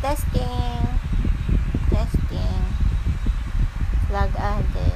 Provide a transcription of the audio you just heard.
Testing. Testing. Log ahead.